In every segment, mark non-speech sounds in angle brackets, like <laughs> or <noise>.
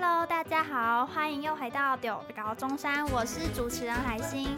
Hello，大家好，欢迎又回到中高中山，我是主持人海星。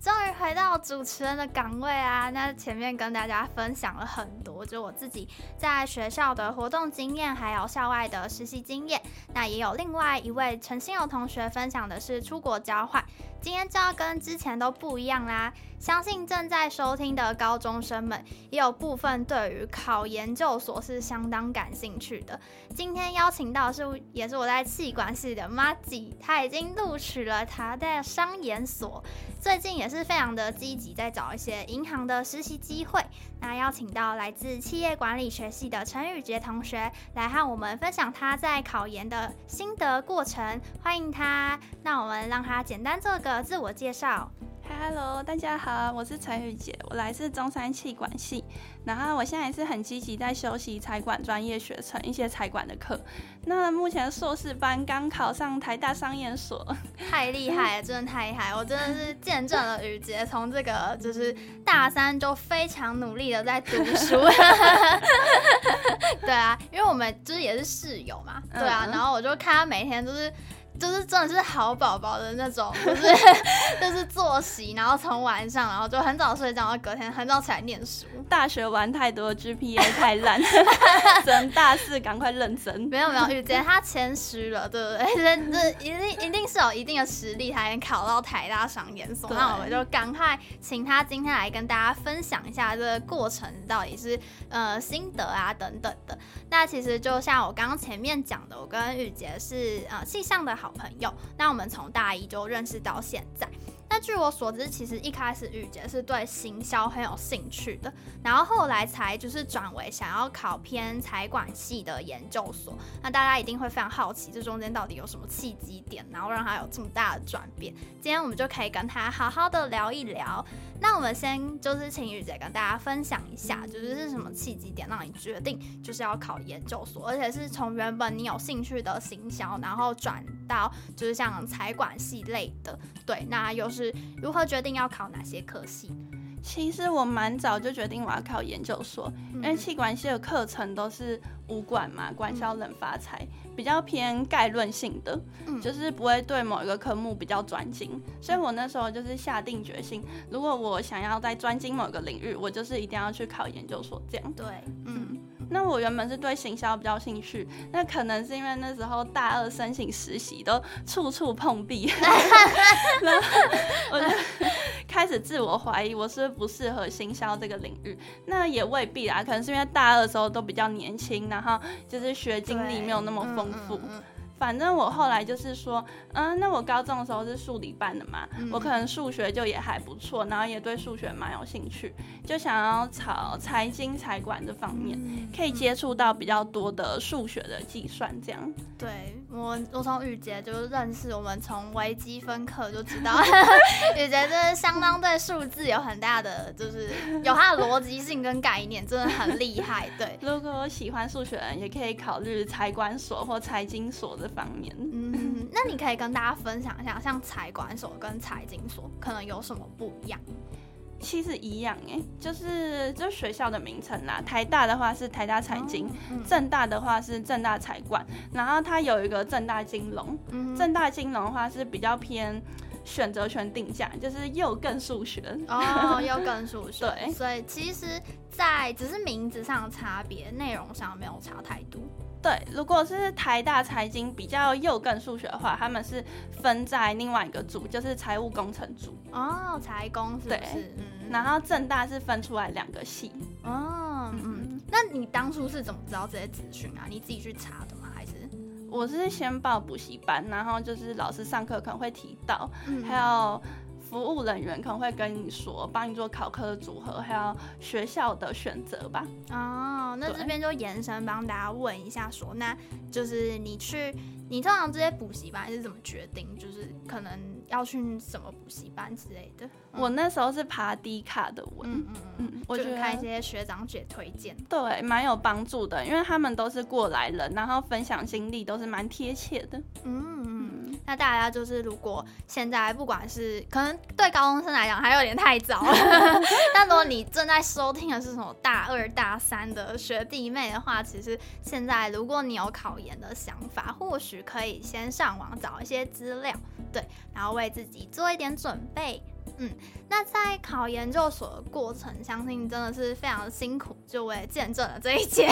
终于回到主持人的岗位啊！那前面跟大家分享了很多，就我自己在学校的活动经验，还有校外的实习经验。那也有另外一位陈心友同学分享的是出国交换。今天就要跟之前都不一样啦。相信正在收听的高中生们，也有部分对于考研究所是相当感兴趣的。今天邀请到是，也是我在企管系的麻吉，他已经录取了他的商研所，最近也是非常的积极，在找一些银行的实习机会。那邀请到来自企业管理学系的陈宇杰同学来和我们分享他在考研的心得过程，欢迎他。那我们让他简单做个自我介绍。Hello，大家好，我是陈宇杰，我来自中山气管系，然后我现在也是很积极在修习财管专业学程一些财管的课。那目前硕士班刚考上台大商研所，太厉害了，<laughs> 真的太厉害！我真的是见证了雨杰从这个就是大三就非常努力的在读书。<laughs> 对啊，因为我们就是也是室友嘛，对啊，然后我就看他每天都是。就是真的是好宝宝的那种，就是 <laughs> 就是作息，然后从晚上，然后就很早睡觉，然后隔天很早起来念书。大学玩太多，GPA 太烂，<laughs> 等大四赶快认真。没有没有，雨杰他谦虚了，对不对？这 <laughs> 这一定一定是有一定的实力才能考到台大商研所。那我们就赶快请他今天来跟大家分享一下这个过程到底是呃心得啊等等的。那其实就像我刚刚前面讲的，我跟雨杰是呃系上的好朋友，那我们从大一就认识到现在。那据我所知，其实一开始宇杰是对行销很有兴趣的，然后后来才就是转为想要考偏财管系的研究所。那大家一定会非常好奇，这中间到底有什么契机点，然后让他有这么大的转变。今天我们就可以跟他好好的聊一聊。那我们先就是请宇杰跟大家分享一下，就是是什么契机点让你决定就是要考研究所，而且是从原本你有兴趣的行销，然后转到就是像财管系类的。对，那又是如何决定要考哪些科系？其实我蛮早就决定我要考研究所，嗯、因为气管系的课程都是武管嘛，管销冷发财，嗯、比较偏概论性的，嗯、就是不会对某一个科目比较专精。所以我那时候就是下定决心，如果我想要在专精某个领域，我就是一定要去考研究所。这样。对，嗯。那我原本是对行销比较兴趣，那可能是因为那时候大二申请实习都处处碰壁，<laughs> 然后我就开始自我怀疑，我是不是不适合行销这个领域？那也未必啦，可能是因为大二的时候都比较年轻，然后就是学经历没有那么丰富。嗯嗯嗯反正我后来就是说，嗯，那我高中的时候是数理班的嘛，嗯、我可能数学就也还不错，然后也对数学蛮有兴趣，就想要朝财经财管这方面，嗯、可以接触到比较多的数学的计算这样。对我，我从雨杰就是认识，我们从微积分课就知道，<laughs> 雨杰真的相当对数字有很大的，就是有他的逻辑性跟概念，真的很厉害。对，<laughs> 如果喜欢数学的人，也可以考虑财管所或财经所的。方面，嗯，那你可以跟大家分享一下，像财管所跟财经所可能有什么不一样？其实一样哎，就是就学校的名称啦。台大的话是台大财经，哦嗯、大的话是正大财管，然后它有一个正大金融。嗯、哼政大金融的话是比较偏选择权定价，就是又更数学哦，<laughs> 又更数学。对，所以其实，在只是名字上的差别，内容上没有差太多。对，如果是台大财经比较又更数学的话，他们是分在另外一个组，就是财务工程组。哦，财工是不是？嗯。然后政大是分出来两个系。哦，嗯。那你当初是怎么知道这些资讯啊？你自己去查的吗？还是？我是先报补习班，然后就是老师上课可能会提到，嗯、还有。服务人员可能会跟你说，帮你做考科的组合，还有学校的选择吧。哦，那这边就延伸帮大家问一下说，说那就是你去，你通常这些补习班是怎么决定？就是可能要去什么补习班之类的？我那时候是爬低卡的文，嗯嗯嗯，我就看一些学长姐推荐，对，蛮有帮助的，因为他们都是过来人，然后分享经历都是蛮贴切的。嗯。那大家就是如果现在不管是可能对高中生来讲还有点太早了，<laughs> 但如果你正在收听的是什么大二大三的学弟妹的话，其实现在如果你有考研的想法，或许可以先上网找一些资料，对，然后为自己做一点准备。嗯，那在考研究所的过程，相信真的是非常辛苦，就我也见证了这一切。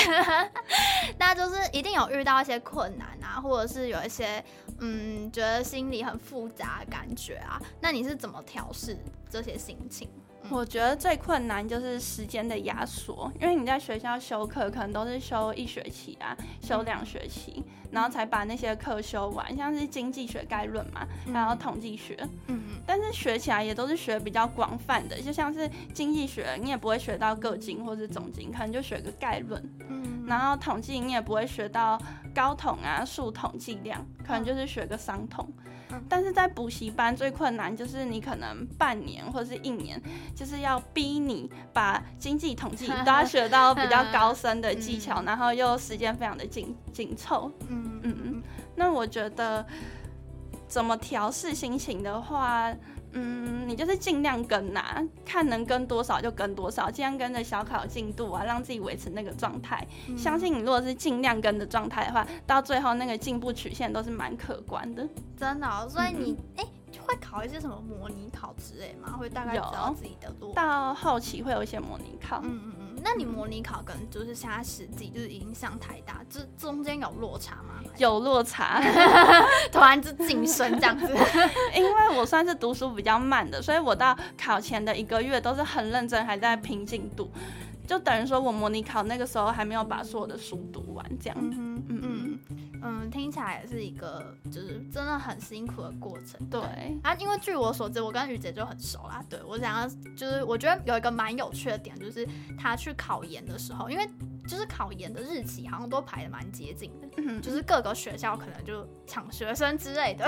<laughs> 那就是一定有遇到一些困难啊，或者是有一些嗯，觉得心里很复杂的感觉啊。那你是怎么调试这些心情？我觉得最困难就是时间的压缩，因为你在学校修课可能都是修一学期啊，修两学期，然后才把那些课修完，像是经济学概论嘛，还有统计学，嗯。嗯，但是学起来也都是学比较广泛的，就像是经济学，你也不会学到个经或是总经，可能就学个概论，嗯，然后统计你也不会学到高统啊、数统计量，可能就是学个商统。但是在补习班最困难就是你可能半年或者是一年，就是要逼你把经济统计都要学到比较高深的技巧，然后又时间非常的紧紧凑。嗯嗯嗯。那我觉得怎么调试心情的话，嗯，你就是尽量跟呐、啊，看能跟多少就跟多少，尽量跟着小考进度啊，让自己维持那个状态。嗯、相信你，如果是尽量跟的状态的话，到最后那个进步曲线都是蛮可观的。真的、哦，所以你哎、嗯欸，会考一些什么模拟考之类吗？会大概知道自己的路。到后期会有一些模拟考。嗯嗯。那你模拟考跟就是现在实际就是已经上台大，这中间有落差吗？有落差，<laughs> 突然就晋升这样子。<laughs> 因为我算是读书比较慢的，所以我到考前的一个月都是很认真，还在拼进度，就等于说我模拟考那个时候还没有把所有的书读完这样。嗯嗯嗯。嗯，听起来也是一个就是真的很辛苦的过程。对啊，因为据我所知，我跟雨姐就很熟啦。对，我想要就是我觉得有一个蛮有趣的点，就是她去考研的时候，因为就是考研的日期好像都排的蛮接近的，嗯，就是各个学校可能就抢学生之类的，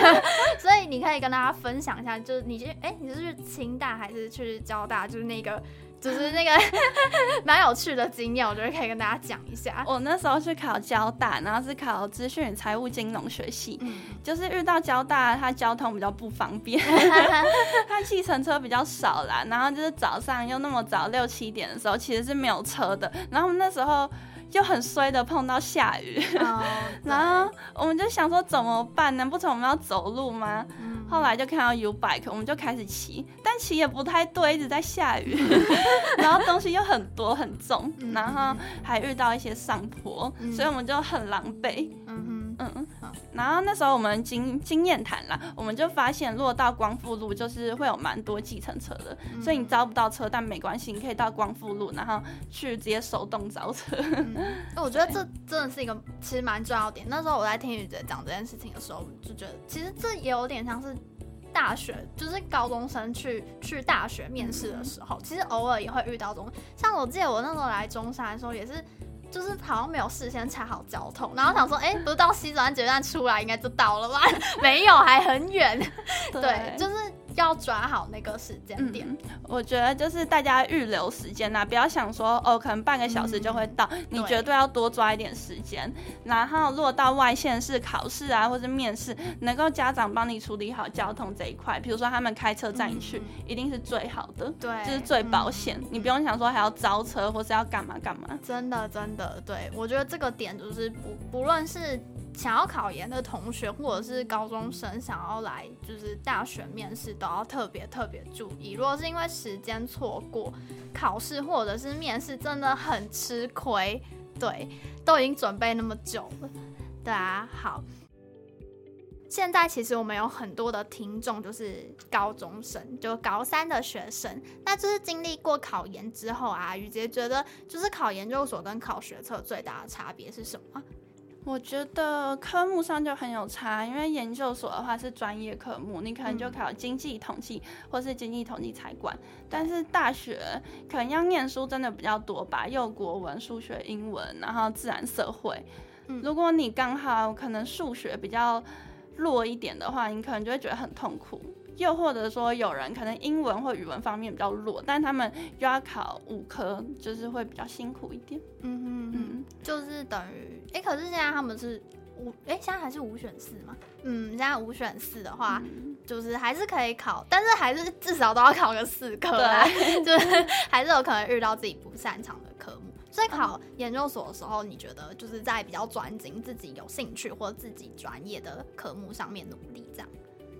<laughs> 所以你可以跟大家分享一下，就是你去哎，你是去清大还是去交大？就是那个。就是那个 <laughs> 蛮有趣的经验，我觉得可以跟大家讲一下。我那时候去考交大，然后是考资讯与财务金融学系，嗯、就是遇到交大，它交通比较不方便，<laughs> <laughs> 它计程车比较少啦，然后就是早上又那么早六七点的时候，其实是没有车的。然后那时候就很衰的碰到下雨，哦、<laughs> 然后我们就想说怎么办？难不成我们要走路吗？嗯。后来就看到 U bike，我们就开始骑，但骑也不太对，一直在下雨，<laughs> 然后东西又很多很重，然后还遇到一些上坡，所以我们就很狼狈。嗯嗯嗯，好，然后那时候我们经经验谈啦，我们就发现，如果到光复路就是会有蛮多计程车的，所以你招不到车，但没关系，你可以到光复路，然后去直接手动招车。<laughs> 我觉得这真的是一个其实蛮重要点。那时候我在听雨姐讲这件事情的时候，就觉得其实这也有点像是。大学就是高中生去去大学面试的时候，其实偶尔也会遇到这种。像我记得我那时候来中山的时候，也是就是好像没有事先查好交通，然后想说，哎、欸，不是到西子湾捷运站出来应该就到了吧？<laughs> 没有，还很远。对，对，就是。要抓好那个时间点，嗯，我觉得就是大家预留时间呐，不要想说哦，可能半个小时就会到，嗯，你绝对要多抓一点时间。然后，如果到外县市考试啊，或是面试，能够家长帮你处理好交通这一块，比如说他们开车载你去，嗯，一定是最好的，对，就是最保险，嗯。你不用想说还要招车或是要干嘛干嘛。真的，真的，对，我觉得这个点就是不不论是。想要考研的同学，或者是高中生想要来就是大学面试，都要特别特别注意。如果是因为时间错过考试或者是面试，真的很吃亏。对，都已经准备那么久了。对啊，好。现在其实我们有很多的听众，就是高中生，就高三的学生。那就是经历过考研之后啊，雨洁觉得，就是考研究所跟考学测最大的差别是什么？我觉得科目上就很有差，因为研究所的话是专业科目，你可能就考经济统计或是经济统计财管，但是大学可能要念书真的比较多吧，又国文、数学、英文，然后自然、社会。如果你刚好可能数学比较弱一点的话，你可能就会觉得很痛苦。又或者说，有人可能英文或语文方面比较弱，但他们又要考五科，就是会比较辛苦一点。嗯嗯嗯，就是等于，哎、欸，可是现在他们是五哎，现在还是五选四吗？嗯，现在五选四的话，嗯、就是还是可以考，但是还是至少都要考个四科啦，对 <laughs> 就是还是有可能遇到自己不擅长的科目。所以考研究所的时候，你觉得就是在比较专精自己有兴趣或自己专业的科目上面努力，这样？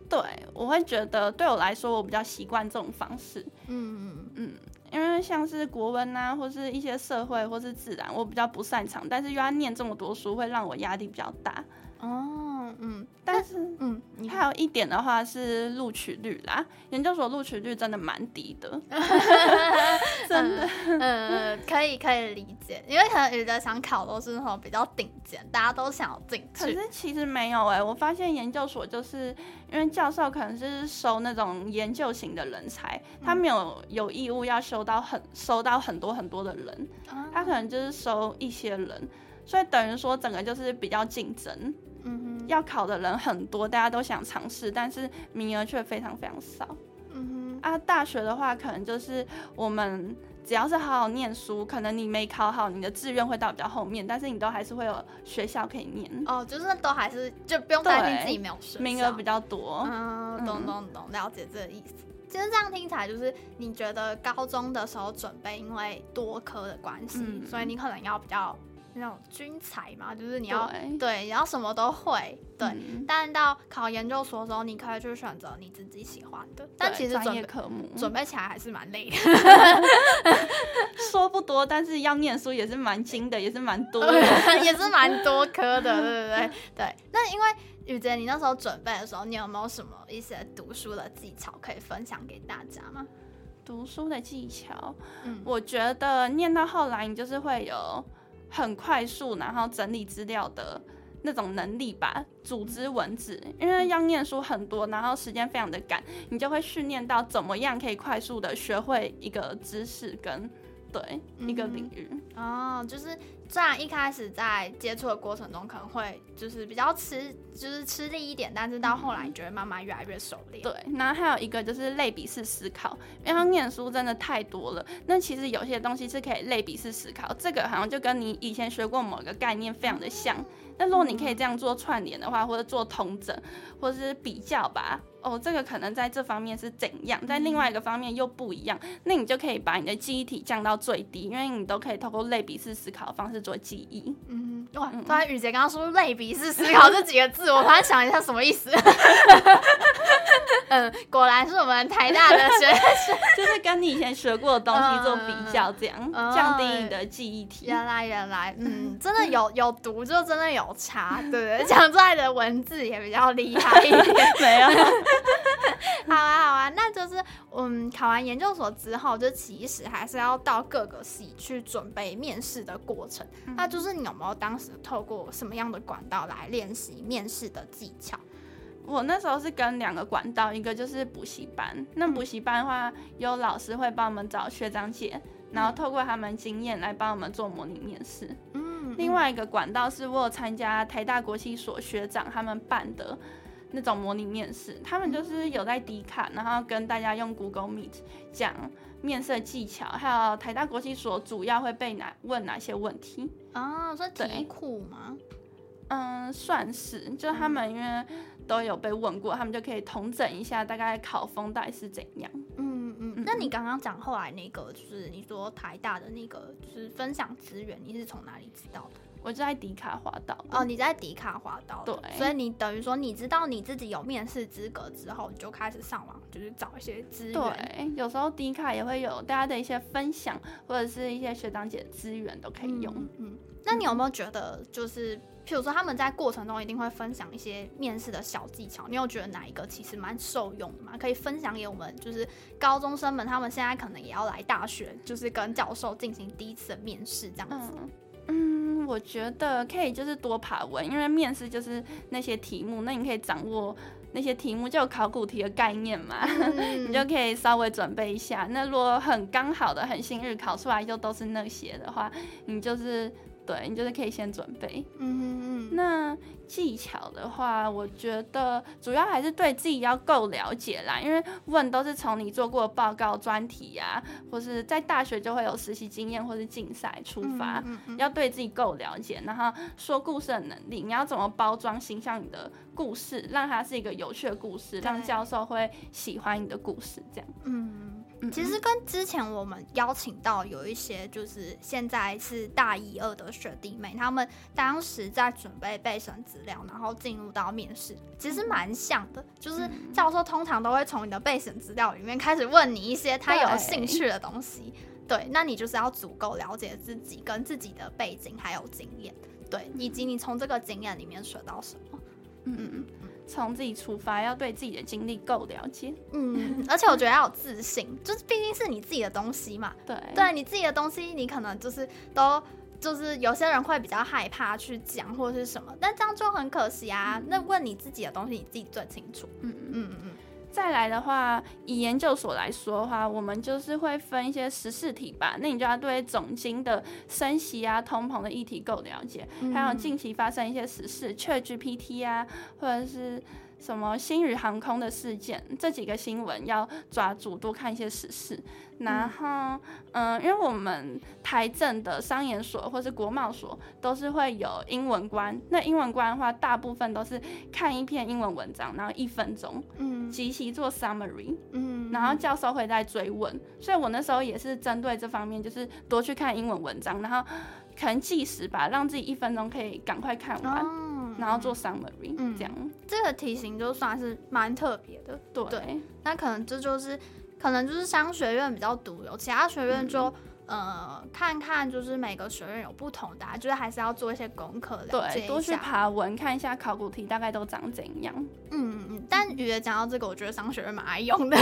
对，我会觉得对我来说，我比较习惯这种方式。嗯嗯嗯，因为像是国文啊，或是一些社会或是自然，我比较不擅长，但是又要念这么多书，会让我压力比较大。但是，嗯，还有一点的话是录取率啦，研究所录取率真的蛮低的，<laughs> <laughs> 真的，嗯，嗯，可以可以理解，因为可能有的想考都是那种比较顶尖，大家都想要进去。可是其实没有哎、欸，我发现研究所就是因为教授可能是收那种研究型的人才，他没有有义务要收到很收到很多很多的人，他可能就是收一些人，所以等于说整个就是比较竞争。要考的人很多，大家都想尝试，但是名额却非常非常少。嗯哼，啊，大学的话，可能就是我们只要是好好念书，可能你没考好，你的志愿会到比较后面，但是你都还是会有学校可以念。哦，就是都还是就不用担心自己没有学，名额比较多。嗯，懂懂懂，了解这个意思。其实这样听起来，就是你觉得高中的时候准备，因为多科的关系，嗯、所以你可能要比较。那种军才嘛，就是你要对，对，你要什么都会，对。嗯、但到考研究所的时候，你可以去选择你自己喜欢的。但其实专业科目准备起来还是蛮累的。<laughs> 说不多，但是要念书也是蛮精的，也是蛮多的 <laughs> <laughs> 也是蛮多科的，对不对对。那因为雨杰，你那时候准备的时候，你有没有什么一些读书的技巧可以分享给大家吗？读书的技巧，嗯，我觉得念到后来，你就是会有。很快速，然后整理资料的那种能力吧，组织文字，因为要念书很多，然后时间非常的赶，你就会训练到怎么样可以快速的学会一个知识跟对一个领域。哦，就是。虽然一开始在接触的过程中可能会就是比较吃，就是吃力一点，但是到后来你觉得慢慢越来越熟练。对，然后还有一个就是类比式思考，因为念书真的太多了。那其实有些东西是可以类比式思考，这个好像就跟你以前学过某个概念非常的像。那如果你可以这样做串联的话，或者做同整，或者是比较吧。哦，这个可能在这方面是怎样，在另外一个方面又不一样，那你就可以把你的记忆体降到最低，因为你都可以透过类比式思考的方式做记忆。嗯，哇，突然雨杰刚刚说类比式思考这几个字，我突然想一下什么意思。<laughs> <laughs> 嗯，果然是我们台大的学生，<laughs> 就是跟你以前学过的东西做比较，这样、嗯、降低你的记忆体。原来原来，嗯，真的有 <laughs> 有读就真的有差，对不对？讲出来的文字也比较厉害一点，没有。好啊，好啊，那就是嗯，考完研究所之后，就其实还是要到各个系去准备面试的过程。嗯、那就是你有没有当时透过什么样的管道来练习面试的技巧？我那时候是跟两个管道，一个就是补习班。那补习班的话，有老师会帮我们找学长姐，然后透过他们经验来帮我们做模拟面试。嗯，另外一个管道是我有参加台大国际所学长他们办的。那种模拟面试，他们就是有在 D 卡，然后跟大家用 Google Meet 讲面试技巧，还有台大国际所主要会被哪问哪些问题啊？是题库吗？嗯，算是，就他们因为都有被问过，他们就可以统整一下大概考风到底是怎样。嗯嗯，嗯，那你刚刚讲后来那个，就是你说台大的那个，就是分享资源，你是从哪里知道的？我就在迪卡滑道哦，你在迪卡滑道对，所以你等于说你知道你自己有面试资格之后，你就开始上网，就是找一些资源。对，有时候迪卡也会有大家的一些分享，或者是一些学长姐的资源都可以用。嗯，嗯，那你有没有觉得，就是譬如说他们在过程中一定会分享一些面试的小技巧？你有觉得哪一个其实蛮受用的吗？可以分享给我们，就是高中生们，他们现在可能也要来大学，就是跟教授进行第一次的面试这样子。嗯嗯，我觉得可以，就是多爬文，因为面试就是那些题目，那你可以掌握那些题目，就有考古题的概念嘛，嗯、<laughs> 你就可以稍微准备一下。那如果很刚好的、很幸运考出来就都是那些的话，你就是对，你就是可以先准备。嗯嗯嗯。那技巧的话，我觉得主要还是对自己要够了解啦，因为问都是从你做过的报告、专题呀，或是在大学就会有实习经验或是竞赛出发，嗯嗯嗯要对自己够了解，然后说故事的能力，你要怎么包装形象你的故事，让它是一个有趣的故事，让教授会喜欢你的故事，这样。嗯。其实跟之前我们邀请到有一些，就是现在是大一二的学弟妹，他们当时在准备备审资料，然后进入到面试，其实蛮像的。就是教授通常都会从你的备审资料里面开始问你一些他有兴趣的东西，对，对，那你就是要足够了解自己跟自己的背景还有经验，对，以及你从这个经验里面学到什么，嗯嗯嗯。从自己出发，要对自己的经历够了解。嗯，而且我觉得要有自信，<laughs> 就是毕竟是你自己的东西嘛。对，对你自己的东西，你可能就是都就是有些人会比较害怕去讲或者是什么，但这样就很可惜啊。嗯、那问你自己的东西，你自己最清楚。嗯嗯嗯嗯。再来的话，以研究所来说的话，我们就是会分一些实事题吧。那你就要对总经的升息啊、通膨的议题够了解，还有近期发生一些实事，ChatGPT 啊，或者是。什么星宇航空的事件，这几个新闻要抓住，多看一些时事。然后，嗯、呃，因为我们台政的商研所或是国贸所都是会有英文官，那英文官的话，大部分都是看一篇英文文章，然后一分钟，嗯，及其做 summary，嗯，然后教授会再追问。所以我那时候也是针对这方面，就是多去看英文文章，然后可能计时吧，让自己一分钟可以赶快看完。哦然后做 summary，嗯，这样这个题型就算是蛮特别的，对，对。那可能这就是，可能就是商学院比较独有，其他学院就。嗯呃，看看就是每个学院有不同的，啊，就是还是要做一些功课，了解，对，多去爬文，看一下考古题大概都长怎样。嗯嗯，但宇爷讲到这个，我觉得商学院蛮爱用的，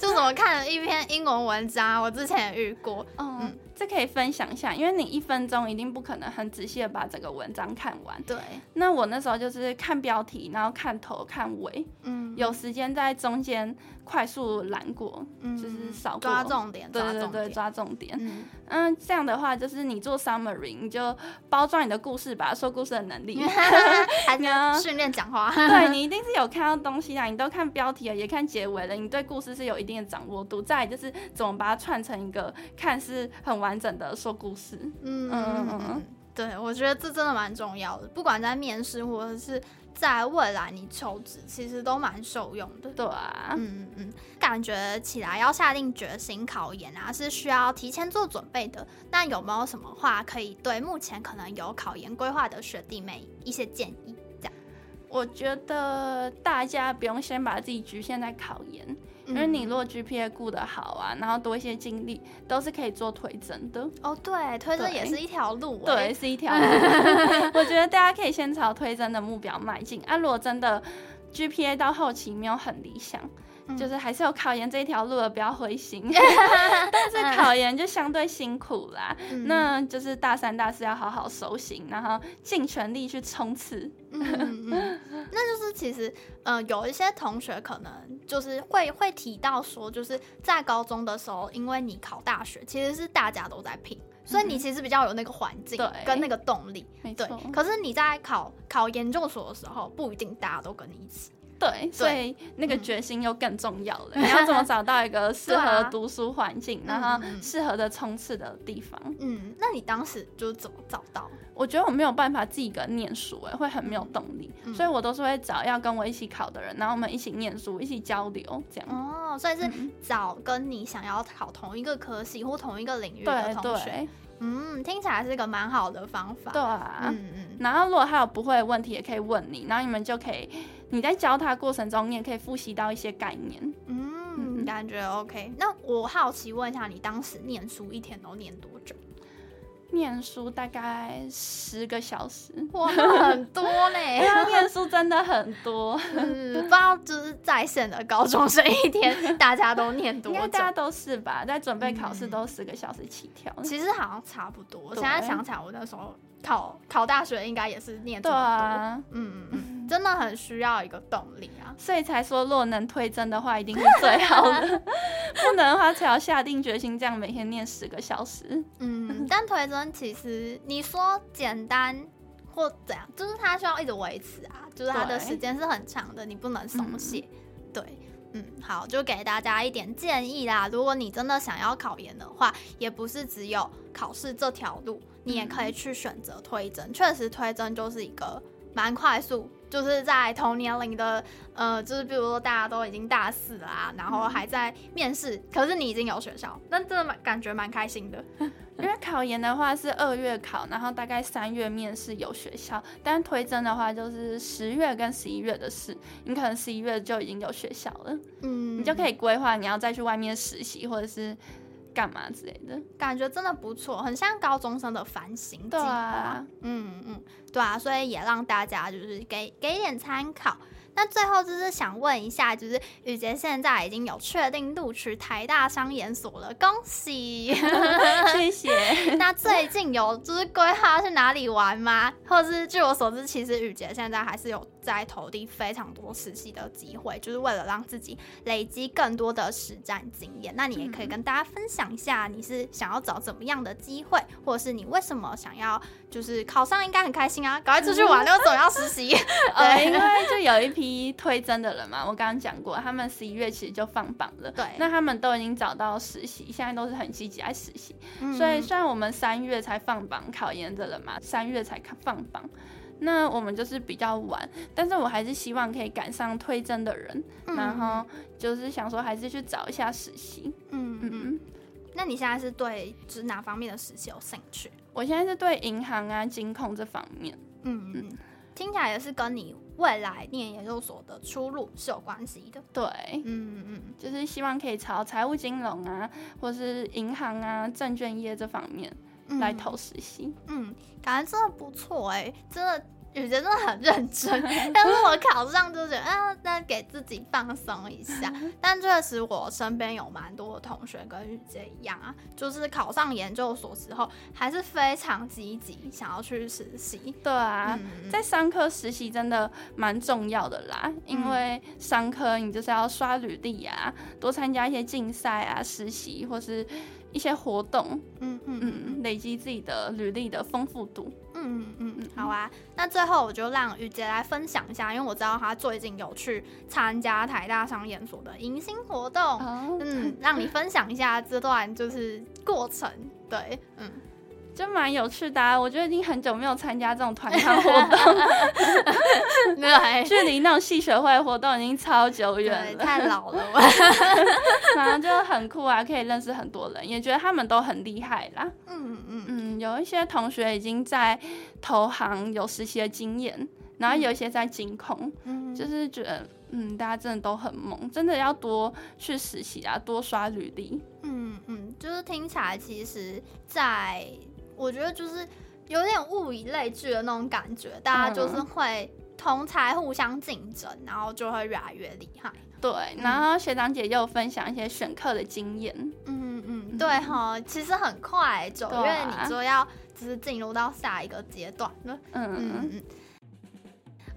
就怎么看了一篇英文文章，我之前也遇过。嗯，嗯，这可以分享一下，因为你一分钟一定不可能很仔细的把整个文章看完。对。那我那时候就是看标题，然后看头看尾，嗯，有时间在中间快速览过，嗯，就是少过抓重点，对对对，抓重点。嗯嗯，这样的话就是你做 summary，你就包装你的故事吧，说故事的能力，<laughs> 还能训练讲话。<laughs> 对，你一定是有看到东西的，你都看标题了，也看结尾了，你对故事是有一定的掌握度。再来就是怎么把它串成一个看似很完整的说故事。嗯嗯嗯嗯，对，我觉得这真的蛮重要的，不管在面试或者是。在未来，你求职其实都蛮受用的。对啊，嗯嗯嗯，感觉起来要下定决心考研啊，是需要提前做准备的。那有没有什么话可以对目前可能有考研规划的学弟妹一些建议？我觉得大家不用先把自己局限在考研。因为你如果 GPA 顾得好啊，然后多一些经历，都是可以做推甄的。哦，对，推甄也是一条路。对，是一条路。<laughs> 我觉得大家可以先朝推甄的目标迈进。啊，如果真的 GPA 到后期没有很理想。就是还是有考研这一条路的，不要灰心。<laughs> 但是考研就相对辛苦啦，嗯、<laughs> 那就是大三、大四要好好收心，然后尽全力去冲刺。嗯嗯，<laughs> 那就是其实，呃，有一些同学可能就是会会提到说，就是在高中的时候，因为你考大学，其实是大家都在拼，所以你其实比较有那个环境跟那个动力。对，对，可是你在考考研究所的时候，不一定大家都跟你一起。对，所以那个决心又更重要了。嗯、<laughs> 你要怎么找到一个适合读书环境，啊、<laughs> 然后适合的冲刺的地方？嗯，那你当时就怎么找到？我觉得我没有办法自己一个人念书，哎，会很没有动力，嗯、所以我都是会找要跟我一起考的人，然后我们一起念书，一起交流，这样。哦，所以是找跟你想要考同一个科系或同一个领域的同学。嗯，听起来是一个蛮好的方法。对啊，嗯嗯。然后如果还有不会的问题，也可以问你，然后你们就可以。你在教他过程中，你也可以复习到一些概念。嗯，感觉 OK。那我好奇问一下，你当时念书一天都念多久？念书大概十个小时，哇，很多嘞！<laughs> 念书真的很多。嗯，不知道就是在线的高中生一天大家都念多大家都是吧，在准备考试都十个小时起跳。其实好像差不多。我现在想起来，我那时候考考大学应该也是念这么多。啊、嗯嗯。真的很需要一个动力啊，所以才说，若能推真的话，一定是最好的。<laughs> 不能的话，才要下定决心，这样每天念十个小时。嗯，但推真其实你说简单或怎样，就是它需要一直维持啊，就是它的时间是很长的，你不能松懈。嗯、对，嗯，好，就给大家一点建议啦。如果你真的想要考研的话，也不是只有考试这条路，你也可以去选择推甄。确、嗯、实，推甄就是一个蛮快速。就是在同年龄的，呃，就是比如说大家都已经大四了啊，然后还在面试，嗯、可是你已经有学校，那真的蛮感觉蛮开心的。<laughs> 因为考研的话是二月考，然后大概三月面试有学校，但推甄的话就是十月跟十一月的事，你可能十一月就已经有学校了，嗯，你就可以规划你要再去外面实习或者是。干嘛之类的感觉真的不错，很像高中生的反省对啊。嗯嗯，对啊，所以也让大家就是给给一点参考。那最后就是想问一下，就是雨洁现在已经有确定录取台大商研所了，恭喜！<laughs> 谢谢。那最近有就是规划去哪里玩吗？或者是据我所知，其实雨洁现在还是有在投递非常多实习的机会，就是为了让自己累积更多的实战经验。那你也可以跟大家分享一下，你是想要找怎么样的机会，或者是你为什么想要就是考上，应该很开心啊，赶快出去玩，又总要实习。<laughs> <laughs> 对，因为就有一批。推甄的人嘛，我刚刚讲过，他们十一月其实就放榜了。对，那他们都已经找到实习，现在都是很积极来实习。嗯、所以虽然我们三月才放榜考研的人嘛，三月才放榜，那我们就是比较晚，但是我还是希望可以赶上推甄的人，嗯、然后就是想说还是去找一下实习。嗯嗯嗯。那你现在是对就是哪方面的实习有兴趣？我现在是对银行啊、金控这方面。嗯嗯。听起来也是跟你未来念研究所的出路是有关系的。对，嗯嗯嗯，就是希望可以朝财务金融啊，或是银行啊、证券业这方面来投实习。嗯，感觉真的不错哎、欸，真的。雨杰真的很认真，<laughs> 但是我考上就觉得啊，那给自己放松一下。<laughs> 但确实，我身边有蛮多的同学跟雨杰一样啊，就是考上研究所之后，还是非常积极想要去实习。对啊，嗯、在商科实习真的蛮重要的啦，因为商科你就是要刷履历啊，多参加一些竞赛啊、实习或是一些活动，嗯嗯嗯，累积自己的履历的丰富度。嗯嗯嗯，好啊。那最后我就让雨杰来分享一下，因为我知道他最近有去参加台大商研所的迎新活动，哦、嗯，让你分享一下这段就是过程。对，嗯。就蛮有趣的啊，我觉得已经很久没有参加这种团 <laughs> 康活动，<laughs> 对，距离那种系学会活动已经超久远了，太老了，<laughs> 然后就很酷啊，可以认识很多人，也觉得他们都很厉害啦。嗯嗯嗯，有一些同学已经在投行有实习的经验，然后有一些在金控，嗯，就是觉得嗯，大家真的都很猛，真的要多去实习啊，多刷履历。嗯嗯，就是听起来其实，在我觉得就是有点物以类聚的那种感觉，大家就是会同才互相竞争，然后就会越来越厉害。对，然后学长姐又分享一些选课的经验。嗯嗯，对哈，其实很快，九月你就要就是进入到下一个阶段了。嗯嗯嗯。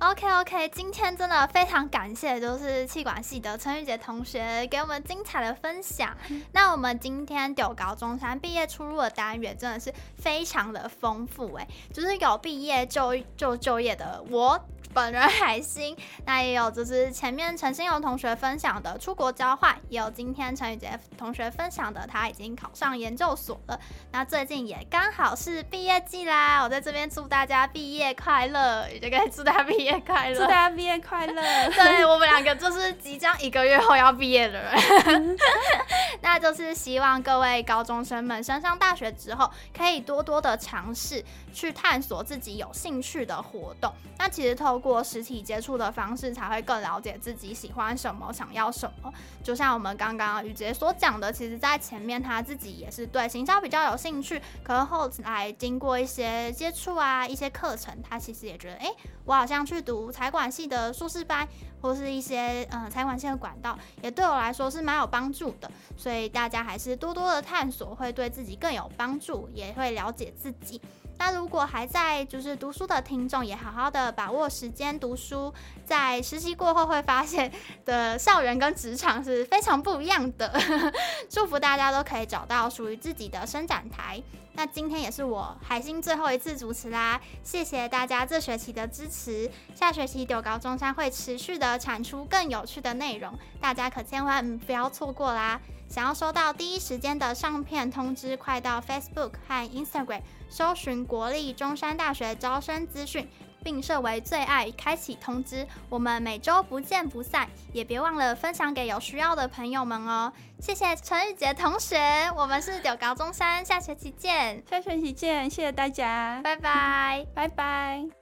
OK OK，今天真的非常感谢，就是气管系的陈雨杰同学给我们精彩的分享。嗯、那我们今天九高中山毕业出入的单元真的是非常的丰富哎，就是有毕业就就就业的我。本人海星，那也有就是前面陈心荣同学分享的出国交换，也有今天陈雨杰同学分享的他已经考上研究所了。那最近也刚好是毕业季啦，我在这边祝大家毕业快乐，也可以祝大家毕业快乐，祝大家毕业快乐。<laughs> 对，我们两个就是即将一个月后要毕业的人，<laughs> 那就是希望各位高中生们升上大学之后，可以多多的尝试去探索自己有兴趣的活动。那其实透过实体接触的方式，才会更了解自己喜欢什么，想要什么。就像我们刚刚雨杰所讲的，其实，在前面他自己也是对行销比较有兴趣，可是后来经过一些接触啊，一些课程，他其实也觉得，哎、欸，我好像去读财管系的硕士班，或是一些嗯财管系的管道，也对我来说是蛮有帮助的。所以大家还是多多的探索，会对自己更有帮助，也会了解自己。那如果还在就是读书的听众，也好好的把握时间读书，在实习过后会发现的校园跟职场是非常不一样的。<laughs> 祝福大家都可以找到属于自己的伸展台。那今天也是我海星最后一次主持啦，谢谢大家这学期的支持。下学期丢高中山会持续的产出更有趣的内容，大家可千万不要错过啦！想要收到第一时间的上片通知，快到 Facebook 和 Instagram 搜寻国立中山大学招生资讯。并设为最爱，开启通知，我们每周不见不散，也别忘了分享给有需要的朋友们哦。谢谢陈玉杰同学，我们是九高中山，下学期见，下学期见，谢谢大家，拜拜，拜拜。